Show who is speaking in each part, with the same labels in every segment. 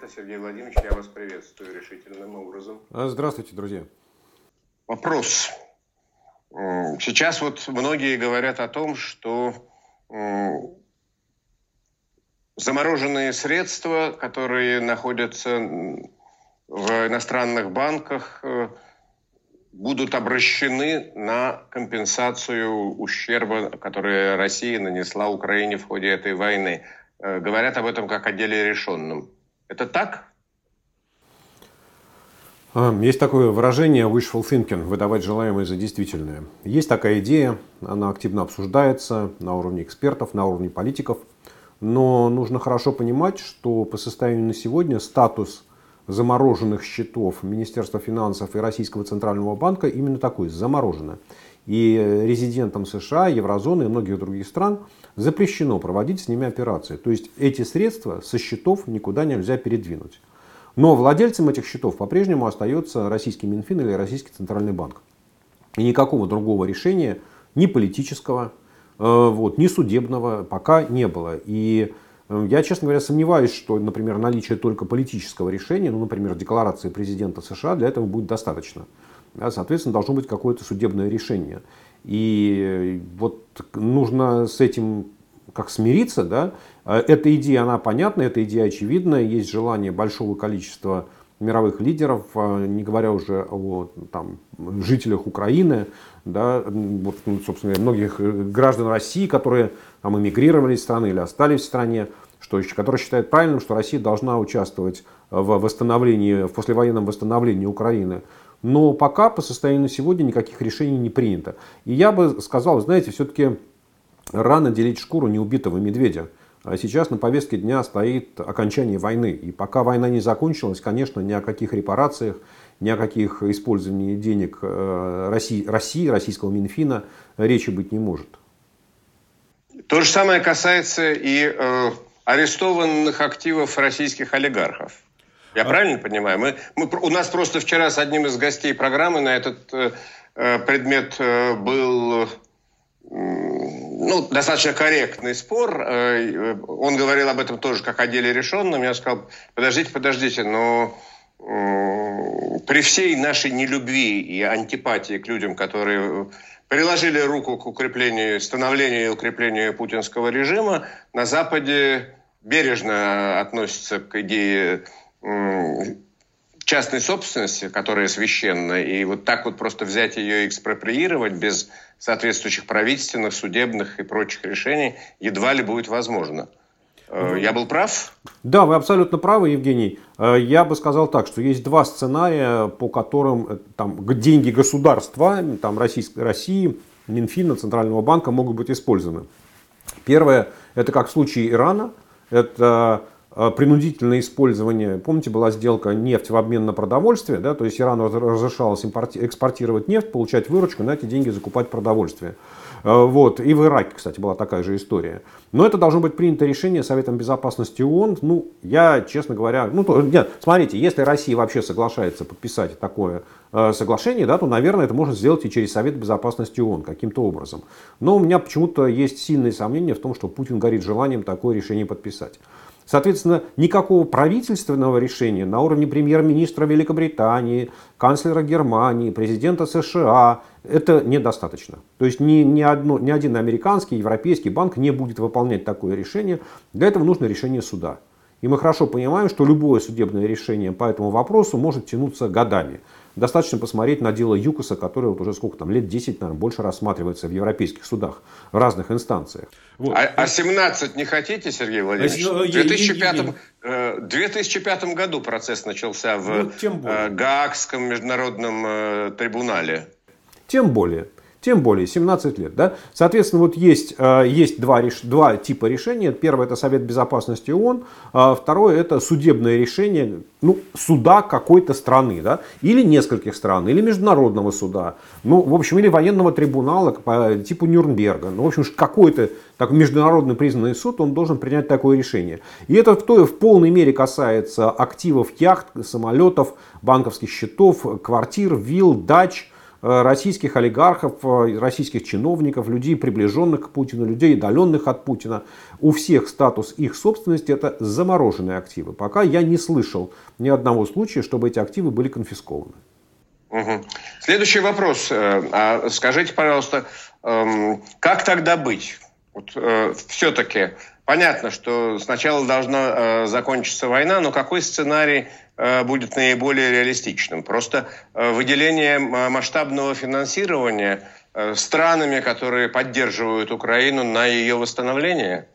Speaker 1: Совета. Сергей Владимирович, я вас приветствую решительным образом.
Speaker 2: А, здравствуйте, друзья.
Speaker 1: Вопрос. Сейчас вот многие говорят о том, что замороженные средства, которые находятся в иностранных банках, э, будут обращены на компенсацию ущерба, который Россия нанесла Украине в ходе этой войны. Э, говорят об этом как о деле решенном. Это так?
Speaker 2: А, есть такое выражение wishful thinking, выдавать желаемое за действительное. Есть такая идея, она активно обсуждается на уровне экспертов, на уровне политиков. Но нужно хорошо понимать, что по состоянию на сегодня статус замороженных счетов Министерства финансов и Российского Центрального банка именно такой, заморожено. И резидентам США, Еврозоны и многих других стран запрещено проводить с ними операции. То есть эти средства со счетов никуда нельзя передвинуть. Но владельцем этих счетов по-прежнему остается российский Минфин или Российский Центральный банк. И никакого другого решения, ни политического, э, вот, ни судебного пока не было. И Эм, я, честно говоря, сомневаюсь, что, например, наличие только политического решения, ну, например, декларации президента США, для этого будет достаточно. Соответственно, должно быть какое-то судебное решение. И вот нужно с этим как смириться, да. Э, эта идея, она понятна, эта идея очевидна, есть желание большого количества мировых лидеров, э, не говоря уже о там, жителях Украины, да, вот, ну, собственно, многих э, граждан России, которые там, эмигрировали из страны или остались в стране, что, которые считают правильным, что Россия должна участвовать в восстановлении, в послевоенном восстановлении Украины. Но пока по состоянию сегодня никаких решений не принято. И я бы сказал, знаете, все-таки рано делить шкуру неубитого медведя. А сейчас на повестке дня стоит окончание войны. И пока война не закончилась, конечно, ни о каких репарациях, ни о каких использовании денег э, России, России российского Минфина речи быть не может.
Speaker 1: То же самое касается и э, арестованных активов российских олигархов. Я а... правильно понимаю? Мы, мы, у нас просто вчера с одним из гостей программы на этот э, э предмет э, был ну, достаточно корректный спор. Э, он говорил об этом тоже как о деле решенном. Я сказал, подождите, подождите, но при всей нашей нелюбви и антипатии к людям, которые приложили руку к укреплению, становлению и укреплению путинского режима, на Западе бережно относятся к идее частной собственности, которая священна, и вот так вот просто взять ее и экспроприировать без соответствующих правительственных, судебных и прочих решений едва ли будет возможно. Э, я был прав?
Speaker 2: Да, вы абсолютно правы, Евгений. Э, я бы сказал так, что есть два сценария, по которым э, там, деньги государства, там, Российской, России, Минфина, Центрального банка могут быть использованы. Первое, это как в случае Ирана, это принудительное использование, помните, была сделка нефть в обмен на продовольствие, да, то есть Ирану разрешалось экспортировать нефть, получать выручку, на эти деньги закупать продовольствие. Э, вот. И в Ираке, кстати, была такая же история. Но это должно быть принято решение Советом Безопасности ООН. Ну, я, честно говоря, ну, то, нет, смотрите, если Россия вообще соглашается подписать такое э, соглашение, да, то, наверное, это можно сделать и через Совет Безопасности ООН каким-то образом. Но у меня почему-то есть сильные сомнения в том, что Путин горит желанием такое решение подписать. Соответственно, никакого правительственного решения на уровне премьер-министра Великобритании, канцлера Германии, президента США это недостаточно. То есть ни, ни, одно, ни один американский, европейский банк не будет выполнять такое решение. Для этого нужно решение суда. И мы хорошо понимаем, что любое судебное решение по этому вопросу может тянуться годами. Достаточно посмотреть на дело ЮКОСа, которое вот уже сколько там, лет 10, наверное, больше рассматривается в европейских судах, в разных инстанциях.
Speaker 1: Вот. А, а 17 не хотите, Сергей Владимирович? А, в 2005, я, я, я. 2005 году процесс начался в ну, э, Гаагском международном э, трибунале.
Speaker 2: Тем более. Тем более 17 лет. Да? Соответственно, вот есть, э, есть два, два типа решения. Первое это Совет Безопасности ООН, а второе это судебное решение ну, суда какой-то страны, да? или нескольких стран, или международного суда, ну, в общем, или военного трибунала по типу Нюрнберга. Ну, в общем, какой-то так, международно признанный суд, он должен принять такое решение. И это в, той, в полной мере касается активов яхт, самолетов, банковских счетов, квартир, вилл, дач, российских олигархов, российских чиновников, людей, приближенных к Путину, людей, удаленных от Путина. У всех статус их собственности это замороженные активы. Пока я не слышал ни одного случая, чтобы эти активы были конфискованы.
Speaker 1: Угу. Следующий вопрос. А скажите, пожалуйста, эм, как тогда быть? Вот, э, все-таки понятно, что сначала должна э, закончиться война, но какой сценарий э, будет наиболее реалистичным? Просто э, выделение масштабного финансирования э, странами, которые поддерживают Украину на ее восстановление?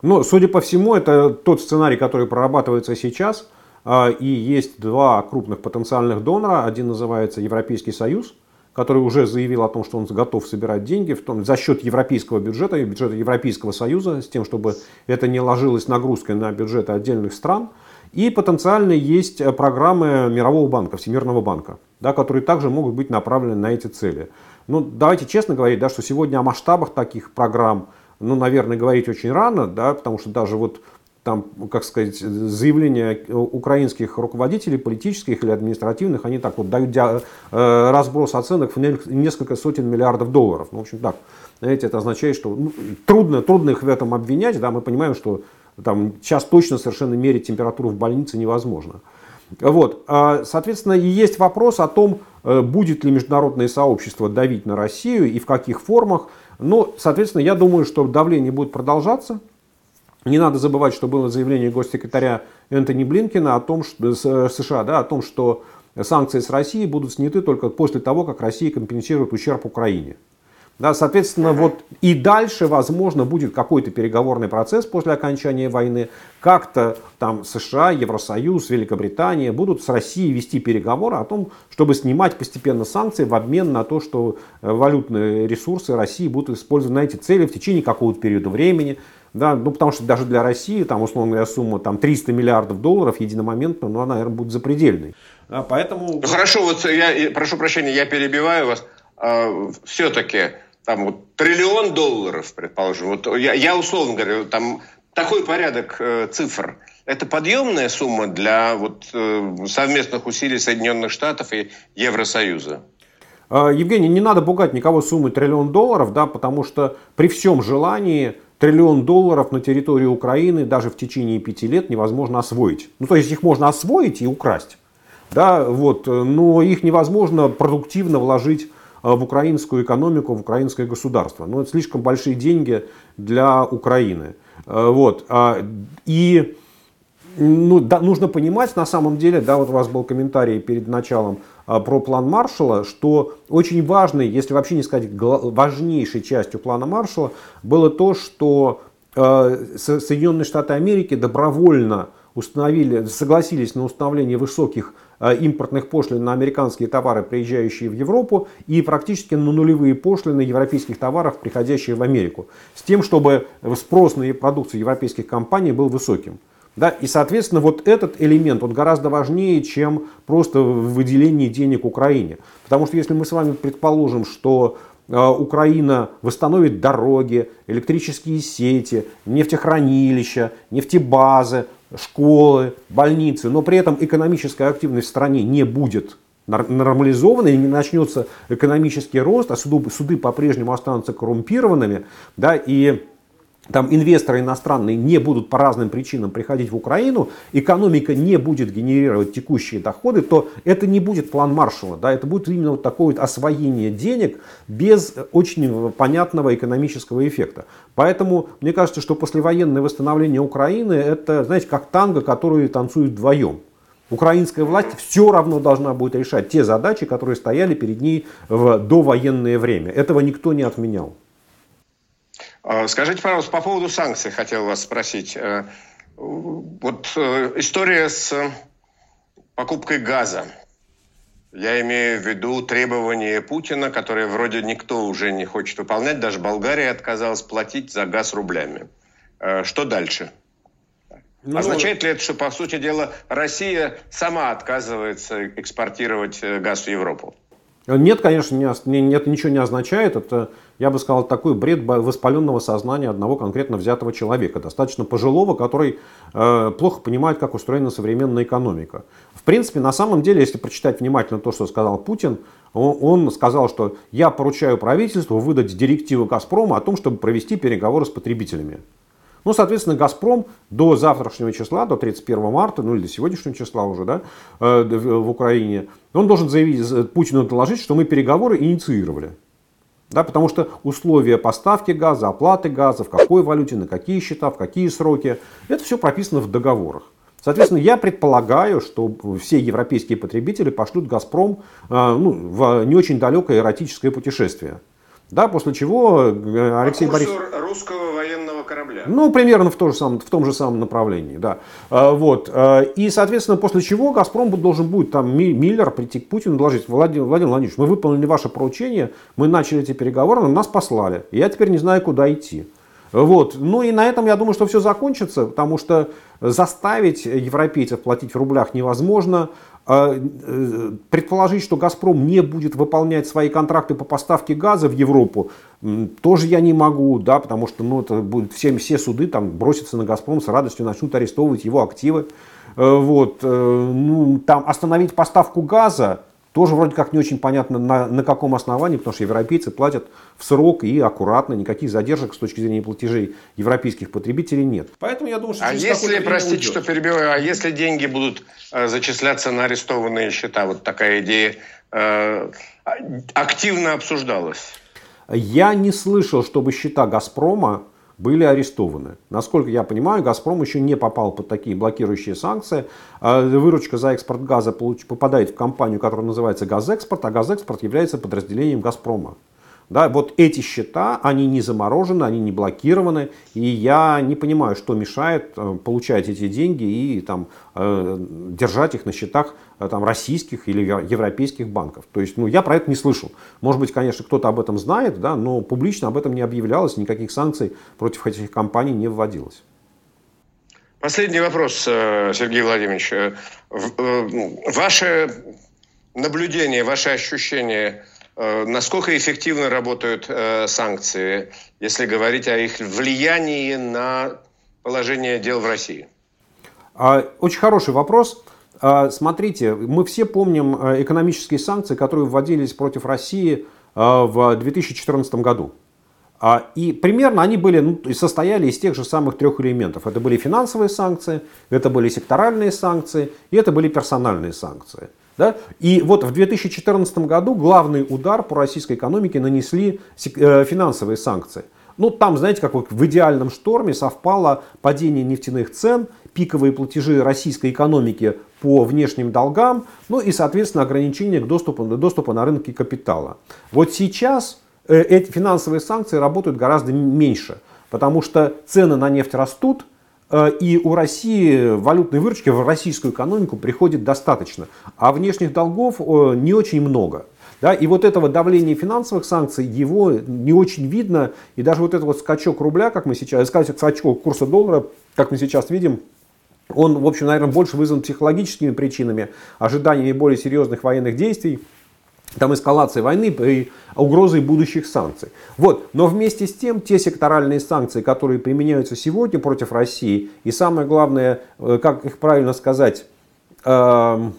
Speaker 2: Ну, судя по всему, это тот сценарий, который прорабатывается сейчас. Э, и есть два крупных потенциальных донора. Один называется Европейский Союз, который уже заявил о том, что он готов собирать деньги в том, за счет европейского бюджета и бюджета Европейского Союза, с тем, чтобы это не ложилось нагрузкой на бюджеты отдельных стран. И потенциально есть э, программы Мирового банка, Всемирного банка, да, которые также могут быть направлены на эти цели. Ну, давайте честно говорить, да, что сегодня о масштабах таких программ, ну, наверное, говорить очень рано, да, потому что даже вот там, как сказать, заявления украинских руководителей, политических или административных, они так вот дают э, разброс оценок в несколько сотен миллиардов долларов. Ну, в общем, так, знаете, это означает, что ну, трудно, трудно их в этом обвинять, да, мы понимаем, что там сейчас точно совершенно мерить температуру в больнице невозможно. Вот, а, соответственно, и есть вопрос о том, э, будет ли международное сообщество давить на Россию и в каких формах. Ну, соответственно, я думаю, что давление будет продолжаться. Не надо забывать, что было заявление госсекретаря Энтони Блинкина о том, что, США да, о том, что санкции с Россией будут сняты только после того, как Россия компенсирует ущерб Украине. Да, соответственно, вот и дальше, возможно, будет какой-то переговорный процесс после окончания войны. Как-то там США, Евросоюз, Великобритания будут с Россией вести переговоры о том, чтобы снимать постепенно санкции в обмен на то, что э, валютные ресурсы России будут использованы на эти цели в течение какого-то периода времени. Да, ну, потому что даже для России, там, условная сумма там, 300 миллиардов долларов единомоментно, ну, она, наверное, будет запредельной.
Speaker 1: А, поэтому... Ну, хорошо, вот я, прошу прощения, я перебиваю вас. А, все-таки там вот триллион долларов, предположим, вот я, я условно говорю, там такой порядок э, цифр. Это подъемная сумма для вот, э, совместных усилий Соединенных Штатов и Евросоюза?
Speaker 2: А, Евгений, не надо пугать никого суммы триллион долларов, да, потому что при всем желании триллион долларов на территории Украины даже в течение пяти лет невозможно освоить. Ну, то есть их можно освоить и украсть, да, вот, но их невозможно продуктивно вложить э, в украинскую экономику, в украинское государство. Ну, это слишком большие деньги для Украины. Э, вот. А, и ну, да, нужно понимать на самом деле, да, вот у вас был комментарий перед началом а, про план Маршала, что очень важной, если вообще не сказать важнейшей частью плана Маршала, было то, что э, Соединенные Штаты Америки добровольно установили, согласились на установление высоких э, импортных пошлин на американские товары, приезжающие в Европу, и практически на нулевые пошлины европейских товаров, приходящие в Америку, с тем, чтобы спрос на продукцию европейских компаний был высоким. Да, и, соответственно, вот этот элемент, он гораздо важнее, чем просто выделение денег Украине. Потому что если мы с вами предположим, что э, Украина восстановит дороги, электрические сети, нефтехранилища, нефтебазы, школы, больницы, но при этом экономическая активность в стране не будет нормализована и не начнется экономический рост, а суды, суды по-прежнему останутся коррумпированными, да, и там инвесторы иностранные не будут по разным причинам приходить в Украину, экономика не будет генерировать текущие доходы, то это не будет план Маршалла, да, это будет именно вот такое вот освоение денег без очень понятного экономического эффекта. Поэтому мне кажется, что послевоенное восстановление Украины это, знаете, как танго, которые танцуют вдвоем. Украинская власть все равно должна будет решать те задачи, которые стояли перед ней в довоенное время. Этого никто не отменял.
Speaker 1: А, скажите, пожалуйста, по поводу санкций хотел вас спросить. Э, вот э, история с покупкой газа. Я имею в виду требования Путина, которые вроде никто уже не хочет выполнять. Даже Болгария отказалась платить за газ рублями. Э, что дальше? Ну, Означает ли это, что, по сути дела, Россия сама отказывается экспортировать газ в Европу?
Speaker 2: Нет, конечно, не, это ничего не означает. Это, я бы сказал, такой бред воспаленного сознания одного конкретно взятого человека, достаточно пожилого, который э, плохо понимает, как устроена современная экономика. В принципе, на самом деле, если прочитать внимательно то, что сказал Путин, он, он сказал, что я поручаю правительству выдать директивы «Газпрома» о том, чтобы провести переговоры с потребителями. Ну, соответственно, «Газпром» до завтрашнего числа, до 31 марта, ну или до сегодняшнего числа уже, да, э, в Украине, он должен заявить, Путину доложить, что мы переговоры инициировали. Да, потому что условия поставки газа, оплаты газа, в какой валюте, на какие счета, в какие сроки, это все прописано в договорах. Соответственно, я предполагаю, что все европейские потребители пошлют «Газпром» э, ну, в не очень далекое эротическое путешествие. Да, после чего э, Алексей Борисович...
Speaker 1: русского.
Speaker 2: Ну, примерно в, то же самом, в том же самом направлении, да. А, вот. А, и, соответственно, после чего «Газпром» должен будет, там, Миллер прийти к Путину доложить, Владимир, Владимир Владимирович, мы выполнили ваше поручение, мы начали эти переговоры, но нас послали. Я теперь не знаю, куда идти. Вот. Ну и на этом я думаю, что все закончится, потому что заставить европейцев платить в рублях невозможно. А, э, предположить, что «Газпром» не будет выполнять свои контракты по поставке газа в Европу, тоже я не могу, да, потому что ну, это будет все, все суды там, бросятся на «Газпром» с радостью, начнут арестовывать его активы. Э, вот. Э, ну, там остановить поставку газа, тоже вроде как не очень понятно на, на каком основании, потому что европейцы платят в срок и аккуратно, никаких задержек с точки зрения платежей европейских потребителей нет.
Speaker 1: Поэтому я думаю, что... А если, простите, уйдет. что перебиваю, а если деньги будут э, зачисляться на арестованные счета, вот такая идея э, активно обсуждалась?
Speaker 2: Я не слышал, чтобы счета «Газпрома» были арестованы. Насколько я понимаю, «Газпром» еще не попал под такие блокирующие санкции. А выручка за экспорт газа попадает в компанию, которая называется «Газэкспорт», а «Газэкспорт» является подразделением «Газпрома». Да, вот эти счета, они не заморожены, они не блокированы, и я не понимаю, что мешает э, получать эти деньги и там, э, держать их на счетах э, там, российских или европейских банков. То есть, ну, я про это не слышал. Может быть, конечно, кто-то об этом знает, да, но публично об этом не объявлялось, никаких санкций против этих компаний не вводилось.
Speaker 1: Последний вопрос, Сергей Владимирович. Ваше наблюдение, ваше ощущение Э, насколько эффективно работают э, санкции, если говорить о их влиянии на положение дел в России?
Speaker 2: А, очень хороший вопрос. А, смотрите, мы все помним э, экономические санкции, которые вводились против России в 2014 году. А, и примерно они были, ну, состояли из тех же самых трех элементов. Это были финансовые санкции, это были секторальные санкции и это были персональные санкции. Да? И вот в 2014 году главный удар по российской экономике нанесли э, финансовые санкции. Ну, там, знаете, как в идеальном шторме совпало падение нефтяных цен, пиковые платежи российской экономики по внешним долгам, ну и, соответственно, ограничение к доступу, доступу на рынки капитала. Вот сейчас э, эти финансовые санкции работают гораздо меньше, потому что цены на нефть растут, и у России валютной выручки в российскую экономику приходит достаточно, а внешних долгов э, не очень много. Да, и вот этого давления финансовых санкций, его не очень видно. И даже вот этот вот скачок рубля, как мы сейчас, скачок курса доллара, как мы сейчас видим, он, в общем, наверное, больше вызван психологическими причинами, ожиданиями более серьезных военных действий там эскалации войны и угрозой будущих санкций. Вот. Но вместе с тем, те секторальные санкции, которые применяются сегодня против России, и самое главное, э, как их правильно сказать, э,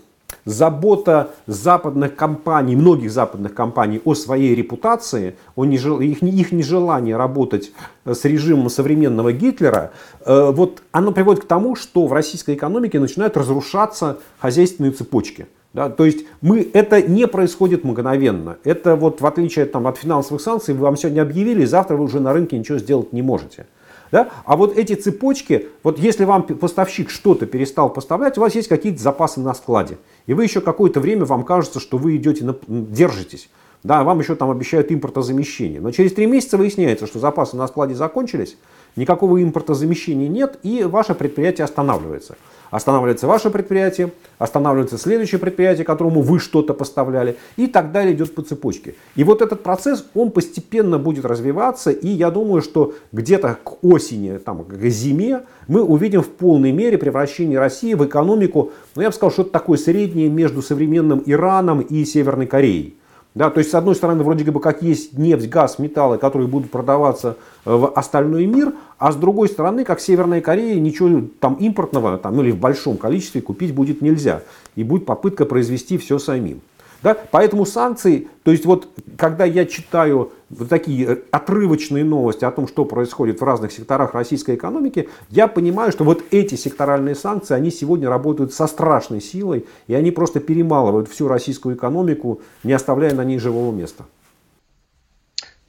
Speaker 2: забота западных компаний, многих западных компаний о своей репутации, о нежел... их, их нежелание работать с режимом современного Гитлера, э, вот оно приводит к тому, что в российской экономике начинают разрушаться хозяйственные цепочки. Да, то есть мы, это не происходит мгновенно. Это вот в отличие там, от финансовых санкций, вы вам сегодня объявили, завтра вы уже на рынке ничего сделать не можете. Да? А вот эти цепочки, вот если вам поставщик что-то перестал поставлять, у вас есть какие-то запасы на складе. И вы еще какое-то время, вам кажется, что вы идете, на, держитесь. Да, вам еще там обещают импортозамещение. Но через три месяца выясняется, что запасы на складе закончились, никакого импортозамещения нет, и ваше предприятие останавливается. Останавливается ваше предприятие, останавливается следующее предприятие, которому вы что-то поставляли, и так далее идет по цепочке. И вот этот процесс, он постепенно будет развиваться, и я думаю, что где-то к осени, там, к зиме мы увидим в полной мере превращение России в экономику, ну я бы сказал, что-то такое среднее между современным Ираном и Северной Кореей. Да, то есть, с одной стороны, вроде бы как есть нефть, газ, металлы, которые будут продаваться э, в остальной мир, а с другой стороны, как Северная Корея, ничего там импортного там, или в большом количестве купить будет нельзя. И будет попытка произвести все самим. Да? Поэтому санкции, то есть вот когда я читаю вот такие э, отрывочные новости о том, что происходит в разных секторах российской экономики, я понимаю, что вот эти секторальные санкции, они сегодня работают со страшной силой, и они просто перемалывают всю российскую экономику, не оставляя на ней живого места.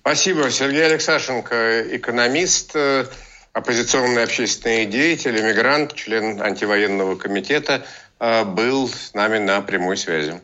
Speaker 1: Спасибо. Сергей Алексашенко, экономист, э, оппозиционный общественный деятель, эмигрант, член антивоенного комитета, э, был с нами на прямой связи.